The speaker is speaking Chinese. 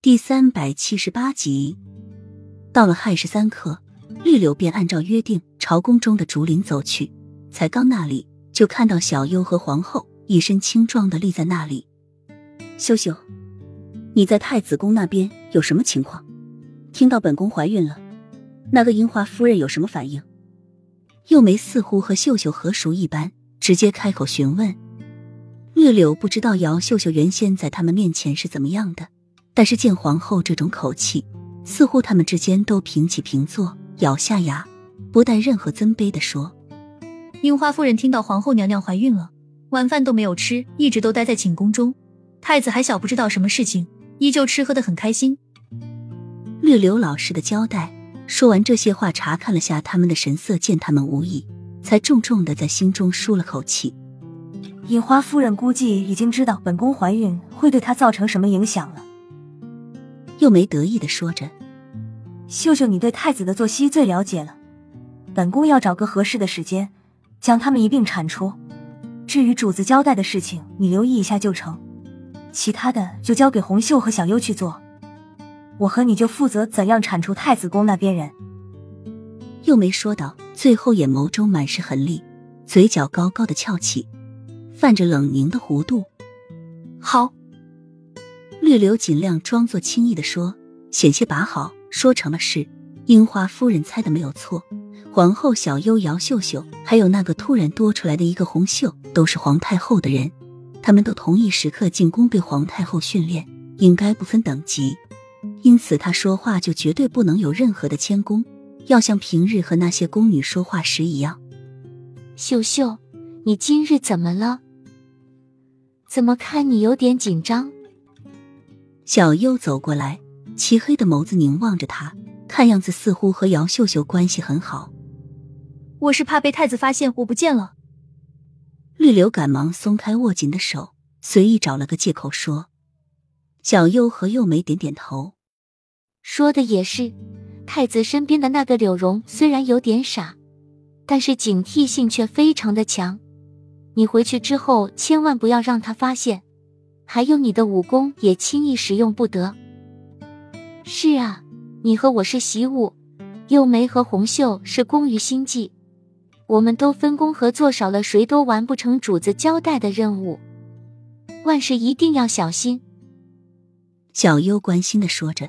第三百七十八集，到了亥时三刻，绿柳便按照约定朝宫中的竹林走去。才刚那里，就看到小优和皇后一身青壮的立在那里。秀秀，你在太子宫那边有什么情况？听到本宫怀孕了，那个樱花夫人有什么反应？幼梅似乎和秀秀和熟一般，直接开口询问。绿柳不知道姚秀秀原先在他们面前是怎么样的。但是见皇后这种口气，似乎他们之间都平起平坐，咬下牙，不带任何尊卑的说：“樱花夫人听到皇后娘娘怀孕了，晚饭都没有吃，一直都待在寝宫中。太子还小，不知道什么事情，依旧吃喝的很开心。”绿柳老实的交代。说完这些话，查看了下他们的神色，见他们无异，才重重的在心中舒了口气。樱花夫人估计已经知道本宫怀孕会对她造成什么影响了。又没得意的说着：“秀秀，你对太子的作息最了解了。本宫要找个合适的时间，将他们一并铲除。至于主子交代的事情，你留意一下就成。其他的就交给红袖和小优去做。我和你就负责怎样铲除太子宫那边人。”又没说到，最后眼眸中满是狠厉，嘴角高高的翘起，泛着冷凝的弧度。好。绿柳尽量装作轻易的说，险些把好说成了是。樱花夫人猜的没有错，皇后小优、姚秀秀，还有那个突然多出来的一个红袖，都是皇太后的人。他们都同一时刻进宫被皇太后训练，应该不分等级，因此他说话就绝对不能有任何的谦恭，要像平日和那些宫女说话时一样。秀秀，你今日怎么了？怎么看你有点紧张？小优走过来，漆黑的眸子凝望着他，看样子似乎和姚秀秀关系很好。我是怕被太子发现我不见了。绿柳赶忙松开握紧的手，随意找了个借口说。小优和幼梅点点头，说的也是。太子身边的那个柳荣虽然有点傻，但是警惕性却非常的强。你回去之后千万不要让他发现。还有你的武功也轻易使用不得。是啊，你和我是习武，又梅和红袖是工于心计，我们都分工合作，少了谁都完不成主子交代的任务。万事一定要小心。小优关心的说着，